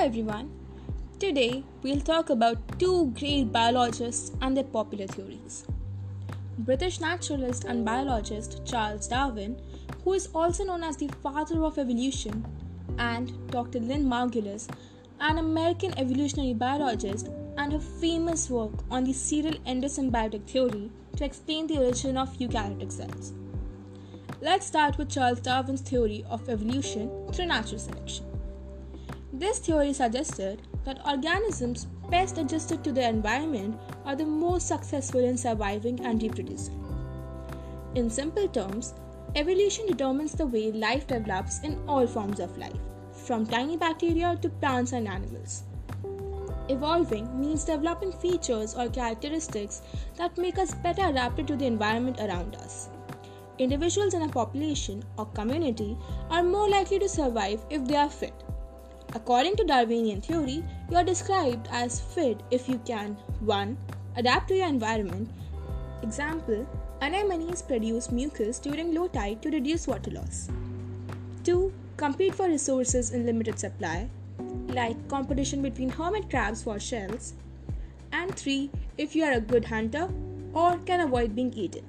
everyone. Today we'll talk about two great biologists and their popular theories. British naturalist and biologist Charles Darwin, who is also known as the father of evolution, and Dr. Lynn Margulis, an American evolutionary biologist, and her famous work on the serial endosymbiotic theory to explain the origin of eukaryotic cells. Let's start with Charles Darwin's theory of evolution through natural selection. This theory suggested that organisms best adjusted to their environment are the most successful in surviving and reproducing. In simple terms, evolution determines the way life develops in all forms of life, from tiny bacteria to plants and animals. Evolving means developing features or characteristics that make us better adapted to the environment around us. Individuals in a population or community are more likely to survive if they are fit. According to Darwinian theory, you are described as fit if you can 1. Adapt to your environment. Example Anemones produce mucus during low tide to reduce water loss. 2. Compete for resources in limited supply, like competition between hermit crabs for shells. And 3. If you are a good hunter or can avoid being eaten.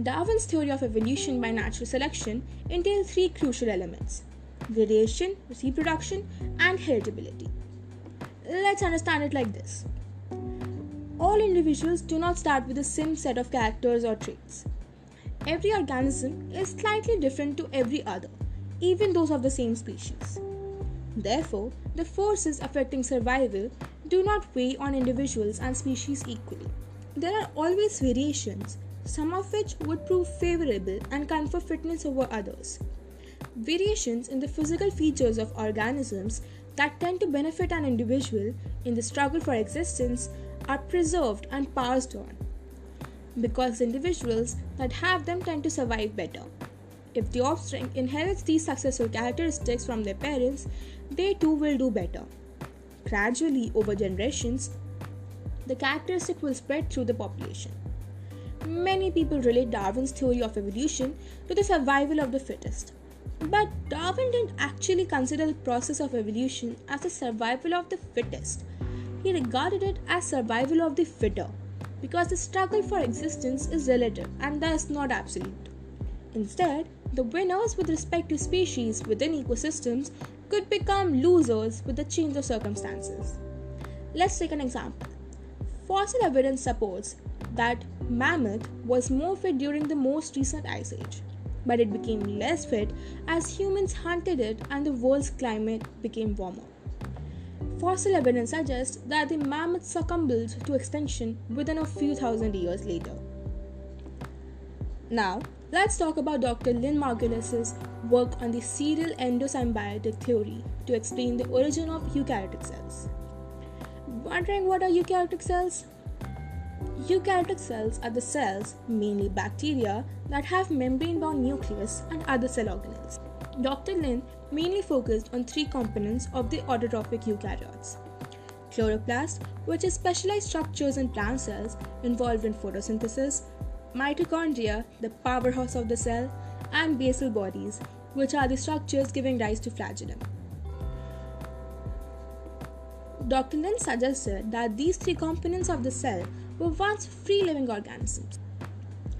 Darwin's theory of evolution by natural selection entails three crucial elements variation, reproduction, and heritability. Let's understand it like this All individuals do not start with the same set of characters or traits. Every organism is slightly different to every other, even those of the same species. Therefore, the forces affecting survival do not weigh on individuals and species equally. There are always variations, some of which would prove favorable and confer fitness over others. Variations in the physical features of organisms that tend to benefit an individual in the struggle for existence are preserved and passed on because individuals that have them tend to survive better. If the offspring inherits these successful characteristics from their parents, they too will do better. Gradually, over generations, the characteristic will spread through the population. Many people relate Darwin's theory of evolution to the survival of the fittest. But Darwin didn't actually consider the process of evolution as the survival of the fittest. He regarded it as survival of the fitter, because the struggle for existence is relative and thus not absolute. Instead, the winners with respect to species within ecosystems could become losers with the change of circumstances. Let's take an example. Fossil evidence supports that mammoth was more fit during the most recent ice age, but it became less fit as humans hunted it and the world's climate became warmer. Fossil evidence suggests that the mammoth succumbed to extinction within a few thousand years later. Now, let's talk about Dr. Lynn Margulis's work on the serial endosymbiotic theory to explain the origin of eukaryotic cells. Wondering what are eukaryotic cells? Eukaryotic cells are the cells, mainly bacteria, that have membrane bound nucleus and other cell organelles. Dr. Lynn mainly focused on three components of the autotrophic eukaryotes chloroplast, which is specialized structures in plant cells involved in photosynthesis, mitochondria, the powerhouse of the cell, and basal bodies, which are the structures giving rise to flagellum. Dr. Lynn suggested that these three components of the cell were once free living organisms.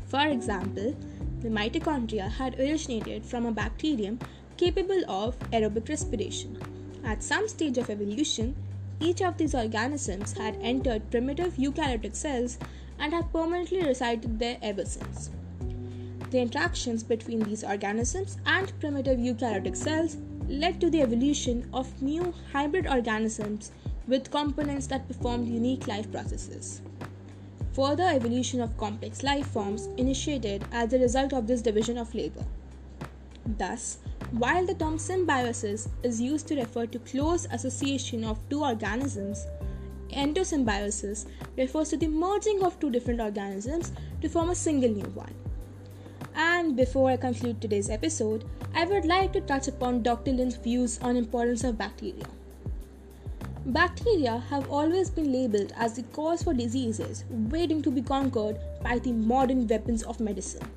For example, the mitochondria had originated from a bacterium capable of aerobic respiration. At some stage of evolution, each of these organisms had entered primitive eukaryotic cells and have permanently resided there ever since. The interactions between these organisms and primitive eukaryotic cells led to the evolution of new hybrid organisms with components that performed unique life processes. Further evolution of complex life forms initiated as a result of this division of labor. Thus, while the term symbiosis is used to refer to close association of two organisms, endosymbiosis refers to the merging of two different organisms to form a single new one. And before I conclude today's episode, I would like to touch upon Dr. Lynn's views on importance of bacteria. Bacteria have always been labeled as the cause for diseases waiting to be conquered by the modern weapons of medicine.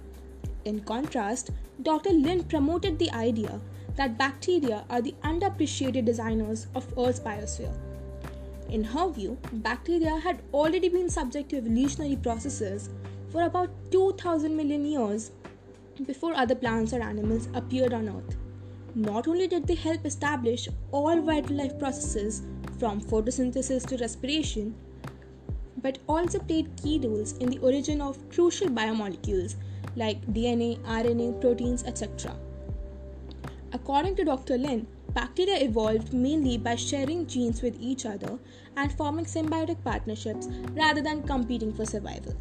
In contrast, Dr. Lynn promoted the idea that bacteria are the underappreciated designers of Earth's biosphere. In her view, bacteria had already been subject to evolutionary processes for about 2000 million years before other plants or animals appeared on Earth. Not only did they help establish all vital life processes from photosynthesis to respiration, but also played key roles in the origin of crucial biomolecules like DNA, RNA, proteins, etc. According to Dr. Lynn, bacteria evolved mainly by sharing genes with each other and forming symbiotic partnerships rather than competing for survival.